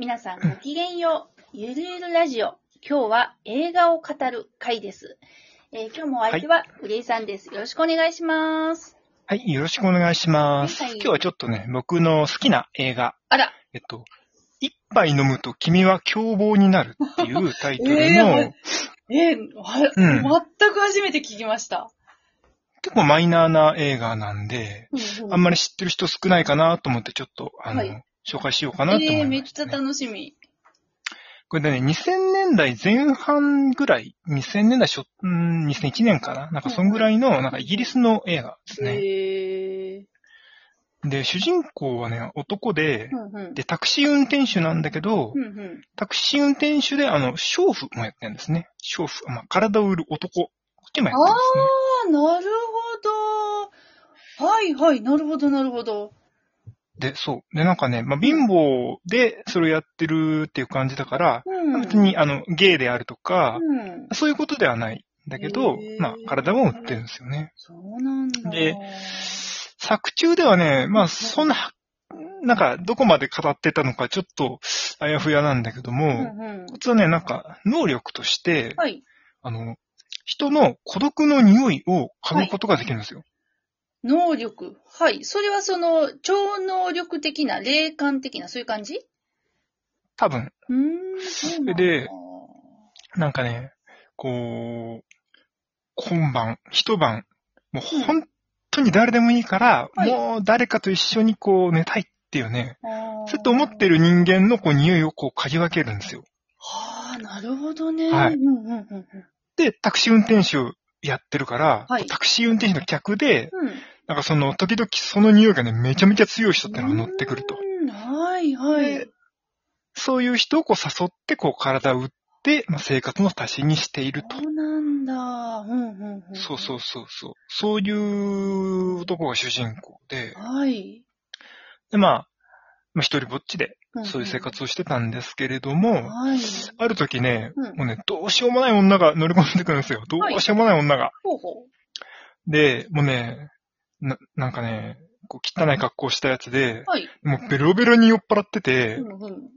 皆さんごきげんよう。ゆるゆるラジオ。今日は映画を語る回です。えー今日もお相手はうれいさんです。よろしくお願いします。はい、よろしくお願いします。はいはい今日はちょっとね、僕の好きな映画、あら、えっと、一杯飲むと君は凶暴になるっていう タイトルの、えーえーはうん全く初めて聞きました。結構マイナーな映画なんで、あんまりり知ってる人少ないかなと思ってちょっと、あの、はい紹介しようかなと思いました、えー、ねめっちゃ楽しみ。これでね、2000年代前半ぐらい、2000年代初、うん2001年かななんかそんぐらいの、なんかイギリスの映画ですね。えで、主人公はね、男でー、、うんうん。で、タクシー運転手なんだけど、うんうん。タクシー運転手で、あの、娼婦もやってるんですね。娼婦。まあ、体を売る男。こっちもやってるんですね。ああ、なるほど。はいはい、なるほどなるほど。で、そう。で、なんかね、まあ、貧乏でそれをやってるっていう感じだから、うん。別に、あの、ゲイであるとか、うん。そういうことではない。んだけどまあ、体を売ってるんですよね。そうなんだ。で作中ではね、まあ、そんな、なんか、どこまで語ってたのか、ちょっと、あやふやなんだけども、うんうん。こいつはね、なんか、能力として、はい。あの、人の孤独の匂いを嗅ぐことができるんですよ。能力。はい。それはその、超能力的な、霊感的な、そういう感じ？多分。うーん。そうなんだでなんかね、こう、今晩、一晩、もう本当に誰でもいいから、はいもう誰かと一緒にこう寝たいっていうね、あーそうやって思ってる人間のこう匂いをこう嗅ぎ分けるんですよ。はあ、なるほどね。はいうんうんうんうん。で、タクシー運転手やってるから、はいタクシー運転手の客で、うん。なんかその時々その匂いがね、めちゃめちゃ強い人ってのが乗ってくると。はいはいで。そういう人をこう誘って、こう体を打って、まあ、生活の足しにしていると。そうなんだ。うんうんうん。そうそうそうそう。そういう男が主人公で、はい。で、まあ、まあ、一人ぼっちで、んんそういう生活をしてたんですけれども、はい。ある時ね、うんもうね、どうしようもない女が乗り込んでくるんですよ。どうしようもない女が。ほうほで、もうね、な、なんかね、こう汚い格好したやつでう。、はい。もうベロベロに酔っ払ってて、うんうん。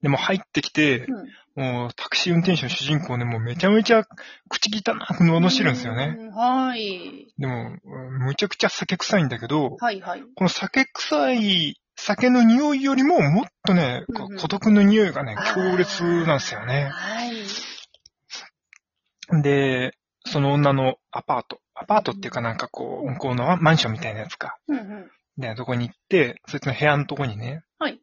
でも入ってきて、うんもうタクシー運転手の主人公ね、もうめちゃめちゃ口汚く罵るんですよね。うん。はい。でも、うんむちゃくちゃ酒臭いんだけど、はいはい。この酒臭い、酒の匂いよりももっとね、こうんうんう孤独の匂いがね、強烈なんですよね。はい。で、その女のアパート、アパートっていうかなんかこう、向こうのマンションみたいなやつか。うんうん。で、とこに行って、そいつの部屋のとこにね、はい。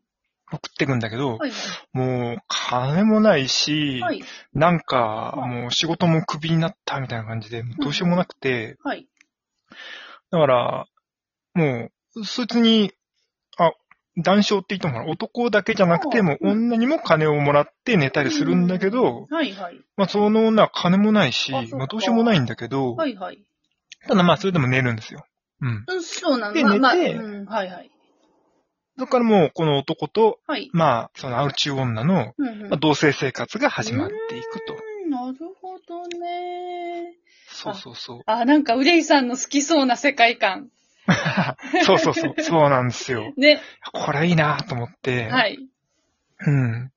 送ってくんだけど、はい。もう、金もないし、はい。なんか、もう仕事もクビになったみたいな感じで、どうしようもなくて、はい。だから、もう、そいつに、あ、談笑って言っても男だけじゃなくても、うん女にも金をもらって寝たりするんだけど、はいはい。まあその女は金もないしまあどうしようもないんだけど、はいはい。ただまあそれでも寝るんですよ。うん。うん、そうなの。でまあまあ、寝てうん、はいはい。そこからもうこの男と、はい。まあそのアル中女の、うんうんまあ、同棲生活が始まっていくと。うんなるほどね。そうそうそう。あ、なんか、ウレイさんの好きそうな世界観。そうそうそう。そうなんですよ。ね。これいいなと思って。はい。うん。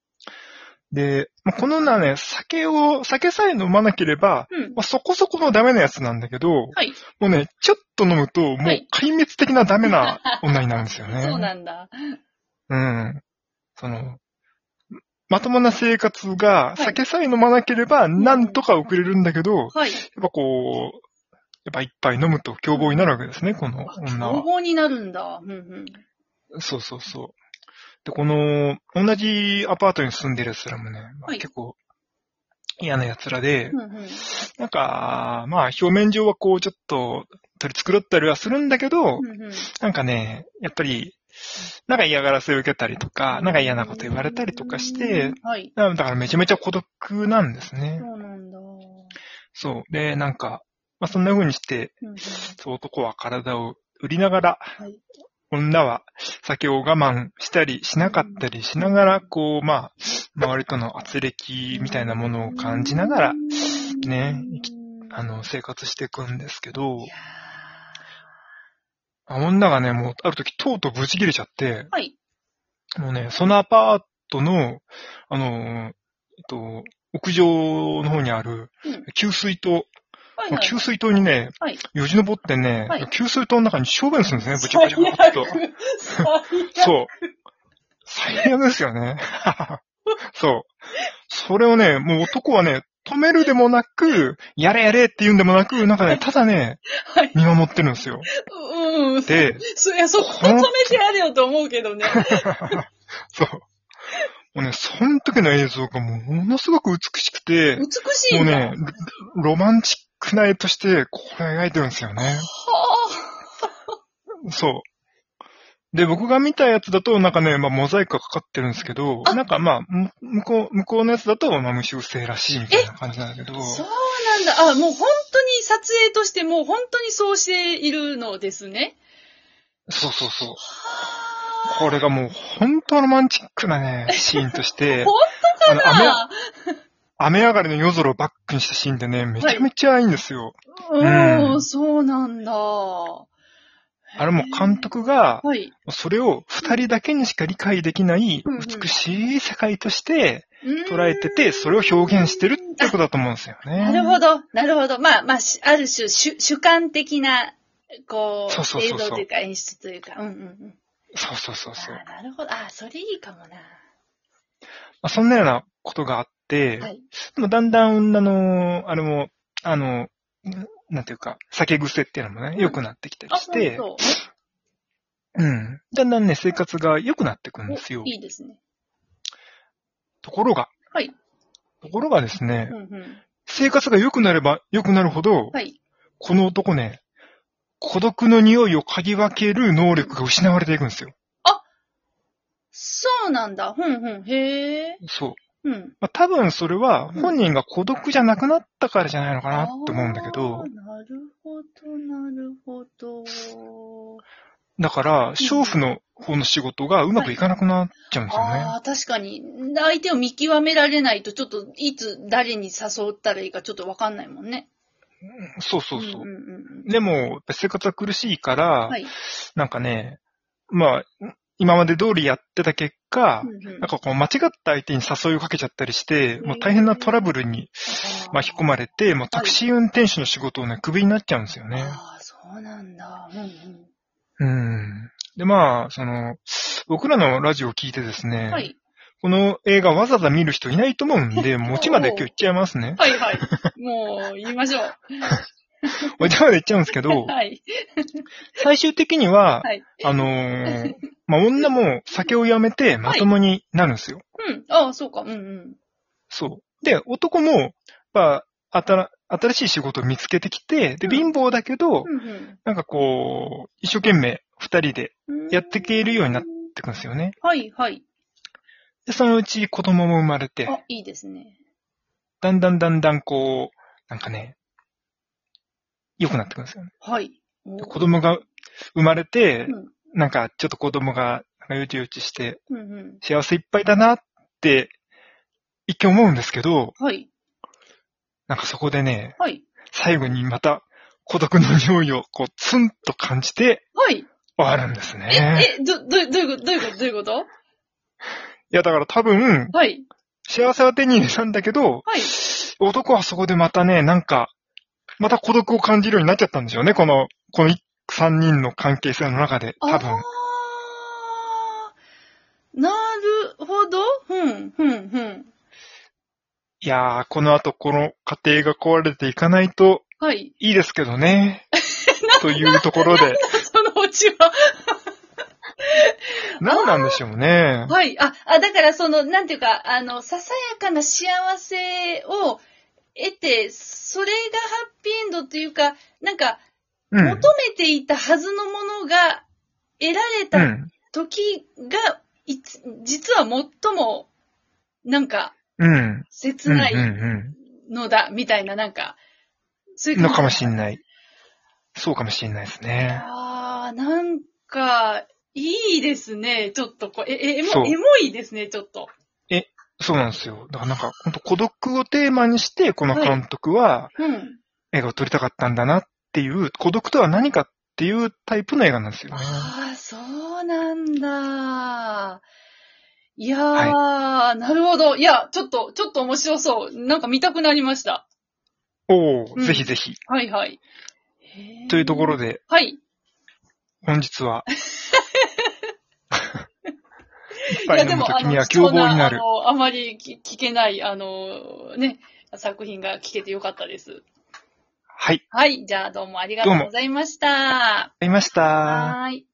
で、まあ、この女はね、酒を、酒さえ飲まなければ、うん。まあ、そこそこのダメなやつなんだけど、はい。もうね、ちょっと飲むと、もうはい壊滅的なダメな 女になるんですよね。そうなんだ。うん。その、まともな生活が、い酒さえ飲まなければ、なんとか遅れるんだけど、はい。やっぱこう、やっぱ一杯飲むと凶暴になるわけですね、この女凶は。暴になるんだ。うんうん。そうそうそう。で、この、同じアパートに住んでる奴らもね、まあはい結構嫌な奴らで、うんうん。なんか、まあ表面上はこうちょっと取り繕ったりはするんだけど、うんうんなんかね、やっぱり、なんか嫌がらせを受けたりとか、なんか嫌なこと言われたりとかして、、はい。だからめちゃめちゃ孤独なんですね。そうなんだ。そう。で、なんか、まあそんな風にして、うんうん。そう男は体を売りながら、はい。女は酒を我慢したりしなかったりしながら、こう、まあ、周りとの圧力みたいなものを感じながら、ねあの、生活していくんですけど女がね、もう、ある時とうとうブチ切れちゃって、ーはい。もうね、そのアパートの、あの、えっと、屋上の方にあるうん、給水塔、はいはい。給水塔にね、はい。よじ登ってね、はい給水塔の中に小便するんですね、ぶちゃぶちゃっと。そう。最悪ですよね。そう。それをね、もう男はね、止めるでもなく、やれやれって言うんでもなく、なんかね、ただね、はい。見守ってるんですよ。うん。で、そいや、そこは止めてやれよと思うけどね。そう。もうね、その時の映像がものすごく美しくて、美しいだ。もうんね、ロロマンチックな絵として、これ描いてるんですよね。はそう。で、僕が見たやつだと、なんかね、まあ、モザイクがかかってるんですけど、あなんかまあ、む向こう、向こうのやつだと、まあ、無修正らしいみたいな感じなんだけど、あ、そうなんだ。あ、もう本当に撮影としてもう本当にそうしているのですね。そうそうそう。はこれがもう、本当ロマンチックなね、シーンとして 本、あの、雨、あ。雨上がりの夜空をバックにしたシーンでね、めちゃめちゃいいんですよ。うん、うんそうなんだ。あれも監督が、はい。それを二人だけにしか理解できない美しい世界として捉捉えてて、それを表現してるってことだと思うんですよね。なるほど、なるほど。まあ、まあ、しある種、主主観的な、こう、そうそうそうそう映像というか演出というか。うんうんうん。そうそうそうそう。あなるほど。あ、それいいかもな。まあ、そんなようなことがあって、はい。でもだんだん、あの、あれも、あの、なんていうか、酒癖っていうのもね、良くなってきたりあ、して、そううん。だんだんね、生活が良くなってくんですよお。いいですね。ところが、はい。ところがですねう、んうん。生活が良くなれば良くなるほど、はい。この男ね、孤独の匂いを嗅ぎ分ける能力が失われていくんですよ。そうなんだ。ふんふん。へえ。そう。うん。まあ、多分それは本人が孤独じゃなくなったからじゃないのかなって思うんだけどなるほど、なるほど。だから、娼婦の方の仕事がうまくいかなくなっちゃうんですよね。ああ、確かに。相手を見極められないと、ちょっと、いつ誰に誘ったらいいかちょっとわかんないもんね。そうそうそう。んうんうんでも、生活は苦しいから、はい。なんかね、まあ、今まで通りやってた結果、うんうんなんかこう間違った相手に誘いをかけちゃったりして、うんもう大変なトラブルに巻き込まれて、もうはいタクシー運転手の仕事をね、クビになっちゃうんですよね。ああ、そうなんだ。うんうん。うん。で、まあ、その、僕らのラジオを聞いてですね、はい。この映画わざわざ見る人いないと思うんで、持ちまで今日言っちゃいますね。はいはい。もう、言いましょう。持ちまで言っちゃうんですけど、はい。最終的には、はい。あのーまあ、女も酒をやめてまともになるんですよ。うん。ああ、そうか。うんうん。そう。で、男も、まあ、あたら、新しい仕事を見つけてきて、で、うん貧乏だけど、うんなんかこう、一生懸命二人でうん。やっていけるようになってくんですよね。はいはい。で、そのうち子供も生まれて、あ、いいですね。だんだんだんだんこう、なんかね、良くなってくんですよね。はい。で子供が生まれて、うんなんかちょっと子供が、なんかよちよちして。幸せいっぱいだなって、一見思うんですけど、はい。なんかそこでね、はい。最後にまた孤独の匂いをこうツンと感じてはい。終わるんですえ、ね。え、ど、ど、どういうことどういうことどういうこと？いやだから多分、はい。幸せは手に入れたんだけど、はい。男はそこでまたね、なんか、また孤独を感じるようになっちゃったんでしょうね。この、この三人の関係性の中で、多分。あーなるほど。ふん、ふん、ふん。いやー、この後この家庭が壊れていかないとはい。いいですけどね。というところで、そのうちは。何なんでしょうね。はい。あ、あ、だからその、なんていうか、あの、ささやかな幸せを得て、それがハッピーエンドっていうか、なんか、うん。求めていたはずのものが得られたうん。時が、いつ実は最も、なんか、うん。うん。切ないうん。のだ、みたいな、なんか、そううん。のかもし。んない。そうかもしんないですね。あー、なんか、いいですね。ちょっとこう、え、え、エそうモエモいですね、ちょっと。そうなんですよ。だからなんか、本当孤独をテーマにして、この監督はうん。映画を撮りたかったんだなっていう、孤独とは何かっていうタイプの映画なんですよね。ああ、そうなんだ。いやー、なるほど。いや、ちょっと、ちょっと面白そう。なんか見たくなりました。おお、うんぜひぜひ。はいはい。というところで、はい。本日は、一いや、でも、あの、むと君は貴重凶暴になるあ。の、あまり聞聞けない、あの、ね、作品が聞けてよかったです。はい。はい。じゃあ、どうもありがとうございました。ありました。はーい。